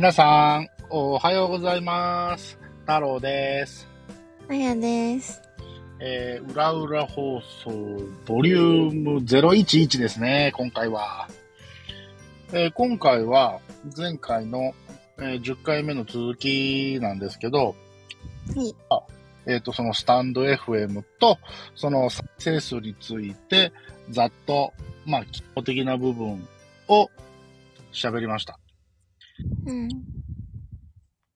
皆さん、おはようございます。太郎です。あやです。えー、裏裏放送、ボリューム011ですね、今回は。えー今回は、前回の、えー10回目の続きなんですけど、はい。えっ、と、そのスタンド FM と、その再生数について、ざっと、まあ、基本的な部分を喋りました。うん。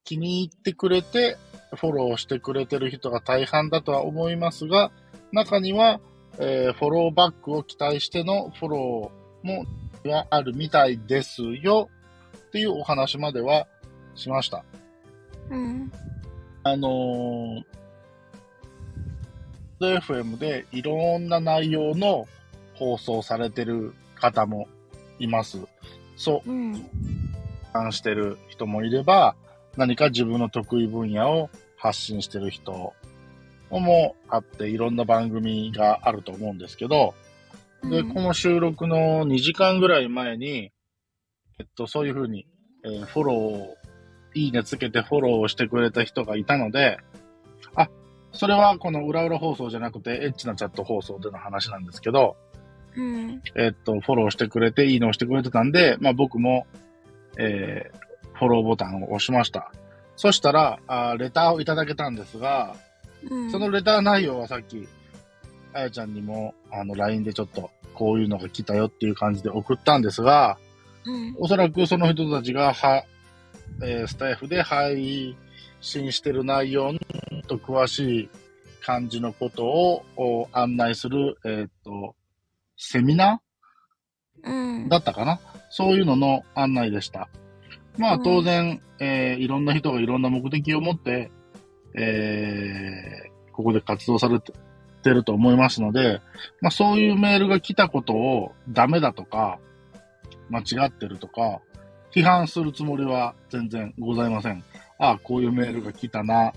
気に入ってくれて、フォローしてくれてる人が大半だとは思いますが、中には、えーフォローバックを期待してのフォローもはあるみたいですよっていうお話まではしました。うん。あのー、FM でいろんな内容の放送されてる方もいます。そう、うん。関してる人もいれば、何か自分の得意分野を発信してる人もあって、いろんな番組があると思うんですけど、で、この収録の2時間ぐらい前に、えっと、そういうふうに、えーフォローを、いいねつけてフォローをしてくれた人がいたので、あ、それはこの裏裏放送じゃなくて、エッチなチャット放送での話なんですけど、うん。えっと、フォローしてくれて、いいねをしてくれてたんで、まあ僕も、えーフォローボタンを押しました。そしたら、あーレターをいただけたんですが、うん。そのレター内容はさっき、あやちゃんにも、あの、LINE でちょっと、こういうのが来たよっていう感じで送ったんですが、うん。おそらくその人たちが、は、えースタイフで配信してる内容のと詳しい感じのことをお案内する、えーっと、セミナーうん。だったかなそういうのの案内でした。まあうん当然、えーいろんな人がいろんな目的を持って、えーここで活動されてると思いますので、まあそういうメールが来たことをダメだとか、間違ってるとか、批判するつもりは全然ございません。ああ、こういうメールが来たな。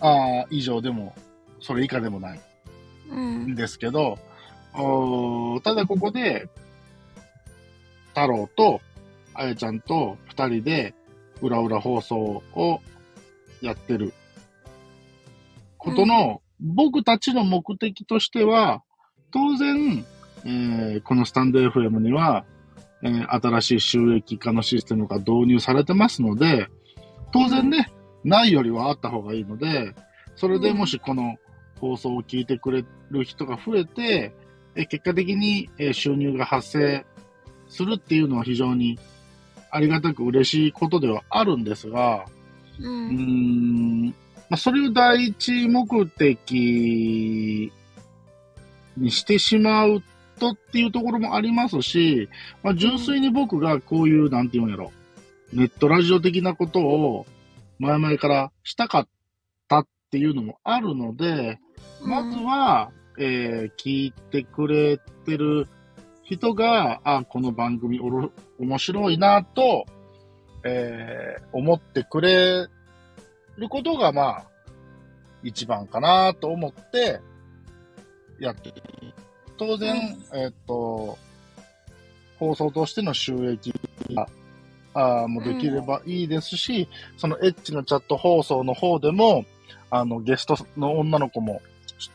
ああ、以上でも、それ以下でもない。うんん。ですけど、ただここで、太郎と、あやちゃんと二人で、裏裏放送をやってる。ことの、僕たちの目的としては、当然、えーこのスタンド FM には、えー新しい収益化のシステムが導入されてますので、当然ね、ないよりはあった方がいいので、それでもしこの放送を聞いてくれる人が増えて、えー結果的にえー収入が発生するっていうのは非常にありがたく嬉しいことではあるんですが、う。うーん、まあ、それを第一目的にしてしまうとっていうところもありますし、まあ、純粋に僕がこういう、なんていうんやろ、ネットラジオ的なことを前々からしたかったっていうのもあるので、まずは、えー聞いてくれてる人が、あ、この番組おろ面白いなと、えー思ってくれることが、まあ、一番かなと思って、やってる。当然、えーっと、放送としての収益が、あーもできればいいですし、そのエッチなチャット放送の方でも、あの、ゲストの女の子も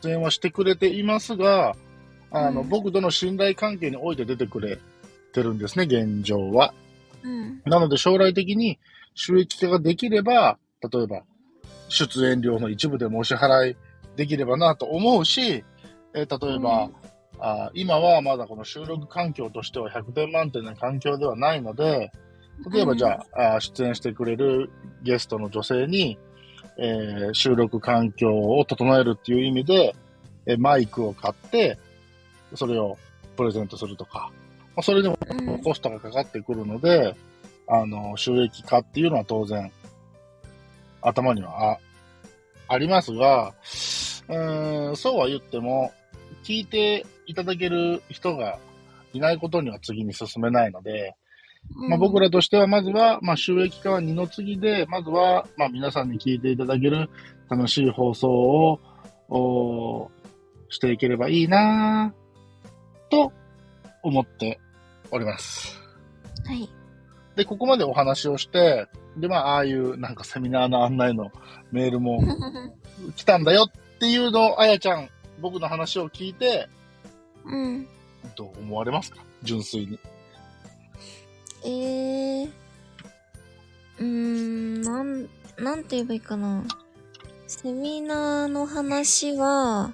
出演はしてくれていますが、あの、うん僕との信頼関係において出てくれてるんですね、現状は。うん。なので将来的に収益化ができれば、例えば、出演料の一部でもお支払いできればなと思うし、えー例えば、あー今はまだこの収録環境としては100点満点な環境ではないので、例えばじゃあ、あー出演してくれるゲストの女性に、えー収録環境を整えるっていう意味で、えーマイクを買って、それをプレゼントするとか、まあそれでもうん。コストがかかってくるので、あの、収益化っていうのは当然、頭にはあありますが、うーん、そうは言っても、聞いていただける人がいないことには次に進めないので、まあ、僕らとしては、まずは、まあ、収益化は二の次で、まずは、まあ、皆さんに聞いていただける楽しい放送を、おしていければいいなぁと思っております。はい。で、ここまでお話をして、で、まあ、ああいうなんかセミナーの案内のメールも 来たんだよっていうのを、あやちゃん、僕の話を聞いて、うん。どう思われますか？純粋に。えー。うーん、なん、なんて言えばいいかな。セミナーの話は、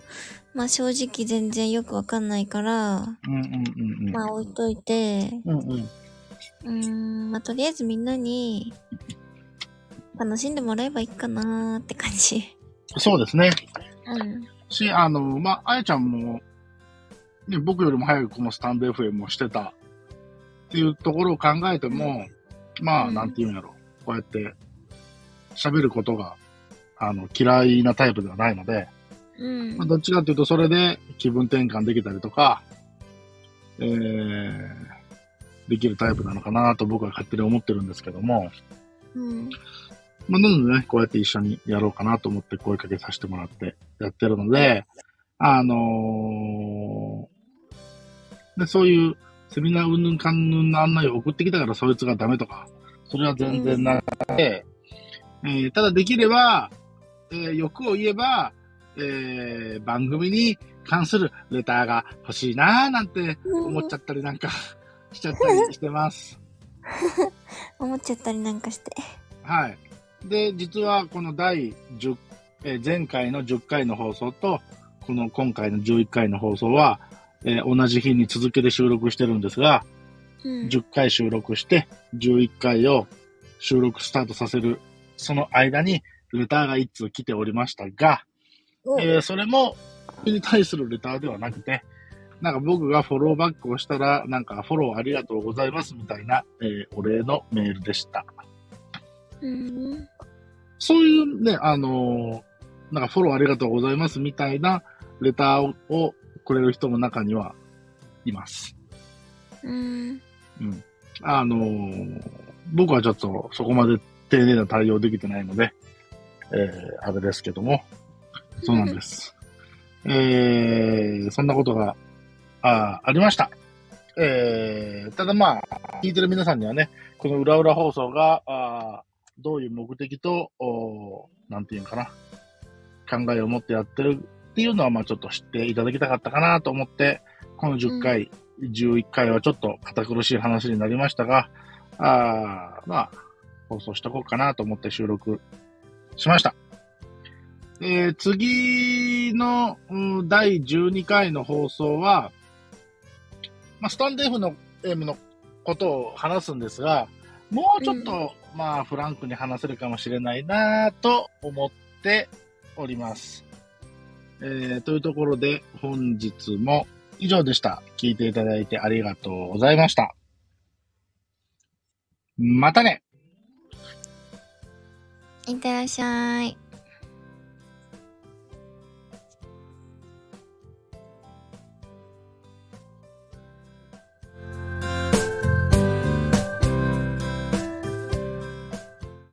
まあ正直全然よくわかんないから、うんうんうんうん。まあ置いといて、うんうん。うーん、まあとりあえずみんなに楽しんでもらえばいいかなーって感じ。そうですね。うん。し、あの、まあ、あやちゃんも、ね、僕よりも早くこのスタンド FM をしてたっていうところを考えても、まあ、うんなんていうんやろ。こうやって喋ることが、あの、嫌いなタイプではないので、うんまあ、。どっちかっていうと、それで気分転換できたりとか、えー、できるタイプなのかなと僕は勝手に思ってるんですけども、うん。まあ、なのでね、こうやって一緒にやろうかなと思って声かけさせてもらってやってるので、あのーで、そういうセミナーうんぬんかんぬんの案内を送ってきたからそいつがダメとか、それは全然なくて、えーただできれば、えー欲を言えば、えー番組に関するレターが欲しいなーなんて思っちゃったりなんか しちゃったりしてます。思っちゃったりなんかして。はい。で、実はこの第10、えー前回の10回の放送と、この今回の11回の放送は、えー同じ日に続けて収録してるんですが、うん。10回収録して、11回を収録スタートさせる、その間に、レターが1通来ておりましたが、おえーそれも、僕に対するレターではなくて、なんか僕がフォローバックをしたら、なんかフォローありがとうございますみたいな、えーお礼のメールでした。うん。そういうね、あのーなんかフォローありがとうございますみたいなレターををくれる人も中にはいます。うん。うん。あのー僕はちょっとそこまで丁寧な対応できてないので、えー、あれですけども、そうなんです。えー、そんなことが、あありました。えー、ただまあ、聞いてる皆さんにはね、この裏裏放送が、あーどういう目的と、おーなんていうのかな、考えを持ってやってるっていうのは、まあちょっと知っていただきたかったかなと思って、この10回、11回はちょっと堅苦しい話になりましたが、あーまあ、放送しとこうかなと思って収録しました。えー次の、うん第12回の放送は、まあ、スタンド F の M のことを話すんですが、もうちょっと、まあ、フランクに話せるかもしれないなと思っております。えーというところで、本日も以上でした。聞いていただいてありがとうございました。またねいってらっしゃい。